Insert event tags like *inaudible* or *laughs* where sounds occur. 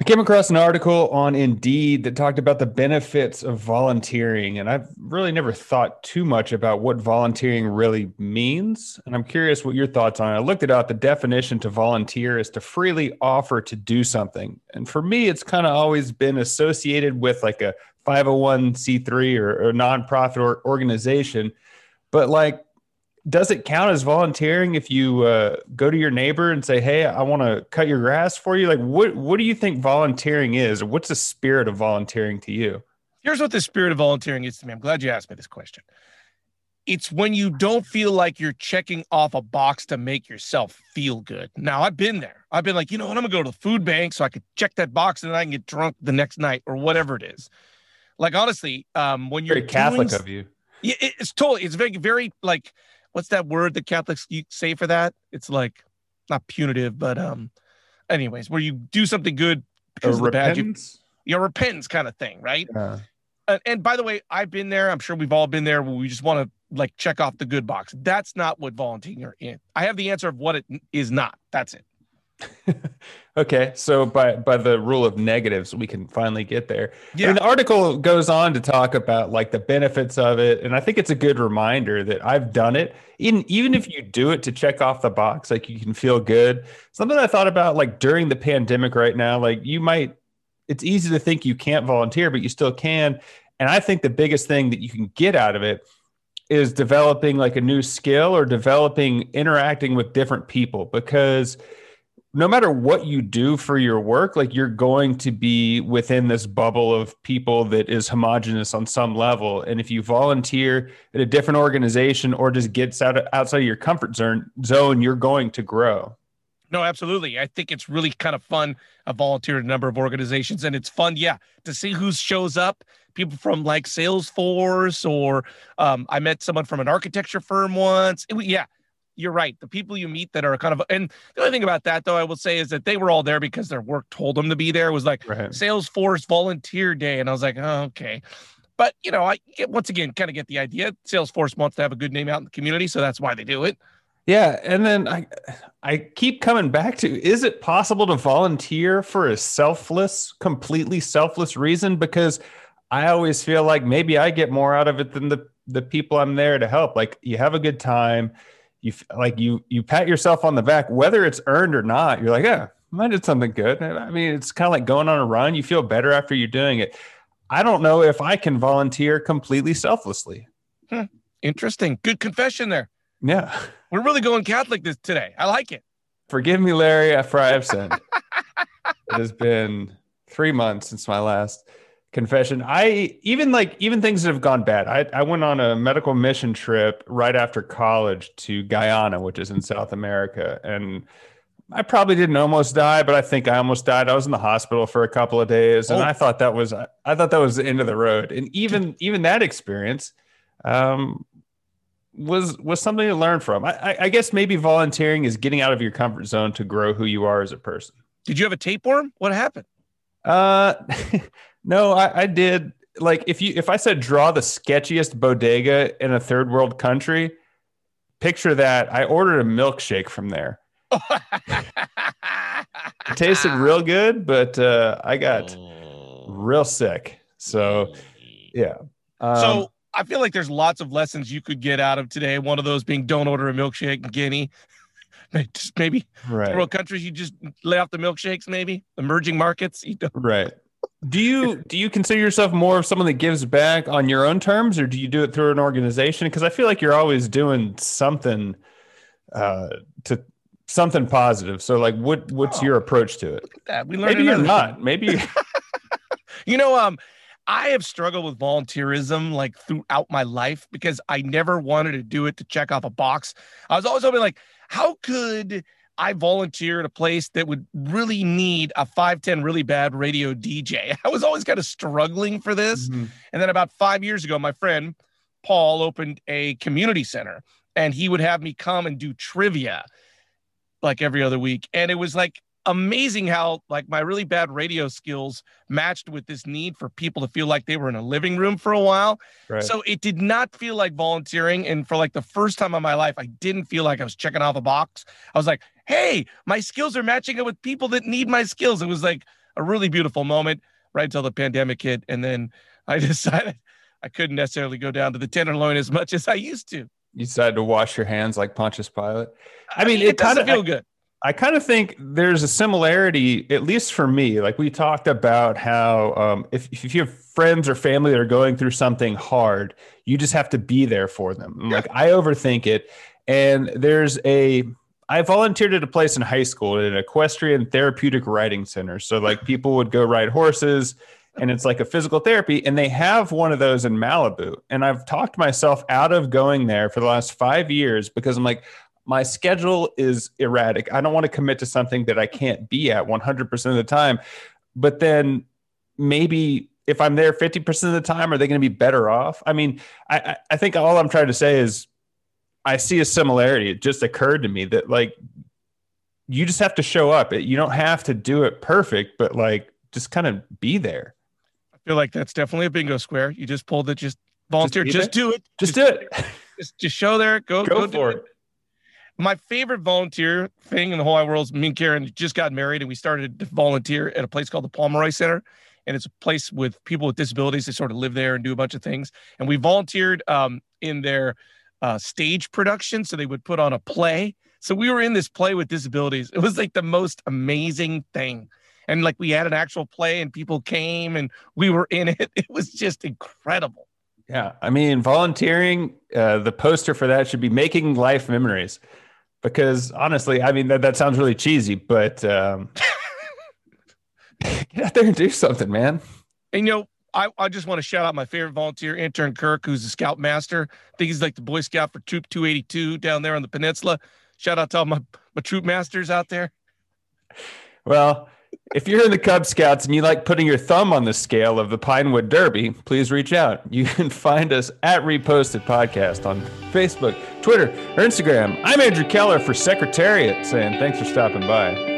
I came across an article on Indeed that talked about the benefits of volunteering, and I've really never thought too much about what volunteering really means. And I'm curious what your thoughts on it. I looked it up. The definition to volunteer is to freely offer to do something. And for me, it's kind of always been associated with like a 501c3 or, or nonprofit or organization. But like does it count as volunteering if you uh, go to your neighbor and say, "Hey, I want to cut your grass for you"? Like, what what do you think volunteering is, what's the spirit of volunteering to you? Here's what the spirit of volunteering is to me. I'm glad you asked me this question. It's when you don't feel like you're checking off a box to make yourself feel good. Now, I've been there. I've been like, you know what? I'm gonna go to the food bank so I could check that box and then I can get drunk the next night or whatever it is. Like honestly, um, when you're very Catholic doing, of you, yeah, it's totally. It's very, very like what's that word that Catholics say for that? It's like not punitive, but um, anyways, where you do something good because of the bad, you, your repentance kind of thing, right? Yeah. And, and by the way, I've been there. I'm sure we've all been there. Where we just want to like check off the good box. That's not what volunteering is. I have the answer of what it is not. That's it. *laughs* okay, so by by the rule of negatives, we can finally get there. Yeah. I mean, the article goes on to talk about like the benefits of it, and I think it's a good reminder that I've done it. Even even if you do it to check off the box, like you can feel good. Something I thought about like during the pandemic right now, like you might. It's easy to think you can't volunteer, but you still can. And I think the biggest thing that you can get out of it is developing like a new skill or developing interacting with different people because no matter what you do for your work, like you're going to be within this bubble of people that is homogenous on some level. And if you volunteer at a different organization or just gets out of, outside of your comfort zone, zone, you're going to grow. No, absolutely. I think it's really kind of fun. I volunteered at a number of organizations, and it's fun, yeah, to see who shows up. People from like Salesforce, or um, I met someone from an architecture firm once. It, yeah, you're right. The people you meet that are kind of, and the only thing about that though, I will say is that they were all there because their work told them to be there. It was like right. Salesforce Volunteer Day, and I was like, oh, okay. But you know, I get, once again kind of get the idea. Salesforce wants to have a good name out in the community, so that's why they do it. Yeah, and then I I keep coming back to is it possible to volunteer for a selfless, completely selfless reason because I always feel like maybe I get more out of it than the the people I'm there to help. Like you have a good time, you like you you pat yourself on the back whether it's earned or not you're like yeah i did something good. I mean it's kind of like going on a run you feel better after you're doing it. I don't know if i can volunteer completely selflessly. Hmm. interesting. Good confession there. Yeah. *laughs* We're really going catholic this today. I like it. Forgive me larry for i have sinned. *laughs* It has been three months since my last confession. I even like even things that have gone bad. I, I went on a medical mission trip right after college to Guyana, which is in South America. And I probably didn't almost die, but I think I almost died. I was in the hospital for a couple of days, and oh. I thought that was I thought that was the end of the road. And even even that experience um, was was something to learn from. I, I guess maybe volunteering is getting out of your comfort zone to grow who you are as a person. Did you have a tapeworm? What happened? Uh, *laughs* No, I, I did. Like if you if I said draw the sketchiest bodega in a third world country, picture that. I ordered a milkshake from there. it tasted *laughs* real good, but uh, I got real sick. So yeah. Um, so I feel like there's lots of lessons you could get out of today. One of those being don't order a milkshake in Guinea. *laughs* just maybe right. world countries you just lay off the milkshakes. Maybe emerging markets. You don't. Right do you do you consider yourself more of someone that gives back on your own terms or do you do it through an organization? Because i feel like you're always doing something uh to something positive. So like what what's oh, your approach to it? That. We learned maybe you're not. maybe *laughs* *laughs* you know um i have struggled with volunteerism like throughout my life because i never wanted to do it to check off a box. I was always hoping like how could I volunteer at a place that would really need a 5'10 really bad radio DJ. *laughs* I was always kind of struggling for this. Mm-hmm. And then about five years ago, my friend Paul opened a community center and he would have me come and do trivia like every other week. And it was like amazing how like my really bad radio skills matched with this need for people to feel like they were in a living room for a while. Right. So it did not feel like volunteering. And for like the first time in my life, I didn't feel like I was checking off a box. I was like, hey, my skills are matching up with people that need my skills. It was like a really beautiful moment right until the pandemic hit. And then I *laughs* decided I couldn't necessarily go down to the tenderloin as much as I used to. You decided to wash your hands like Pontius Pilate. I mean, I mean it, it kind of feel good. I kind of think there's a similarity, at least for me. Like we talked about how um, if, if you have friends or family that are going through something hard, you just have to be there for them. Yeah. Like I overthink it. And there's a, I volunteered at a place in high school at an equestrian therapeutic riding center. So like people would go ride horses and it's like a physical therapy. And they have one of those in Malibu. And I've talked myself out of going there for the last five years because I'm like, my schedule is erratic. I don't want to commit to something that I can't be at 100% of the time. But then maybe if I'm there 50% of the time, are they going to be better off? I mean, I, I think all I'm trying to say is I see a similarity. It just occurred to me that like you just have to show up. You don't have to do it perfect, but like just kind of be there. I feel like that's definitely a bingo square. You just pulled it, just volunteer, just, just do it. Just, just, do it. *laughs* Just, just show there. Go, go, go for it. it my favorite volunteer thing in the whole wide world is me and Karen just got married and we started to volunteer at a place called the Pomeroy Center. And it's a place with people with disabilities. They sort of live there and do a bunch of things. And we volunteered um, in their uh, stage production. So they would put on a play. So we were in this play with disabilities. It was like the most amazing thing. And like we had an actual play and people came and we were in it. *laughs* It was just incredible. Yeah. I mean, volunteering, uh, the poster for that should be making life memories because honestly, I mean that, that sounds really cheesy, but um, *laughs* get out there and do something, man. And you know, I, I just want to shout out my favorite volunteer intern Kirk, who's a scout master. I think he's like the Boy Scout for Troop 282 down there on the peninsula. Shout out to all my, my troop masters out there. Well, if you're in the Cub Scouts and you like putting your thumb on the scale of the Pinewood Derby, please reach out. You can find us at Reposted Podcast on Facebook, Twitter, or Instagram. I'm Andrew Keller for Secretariat saying thanks for stopping by.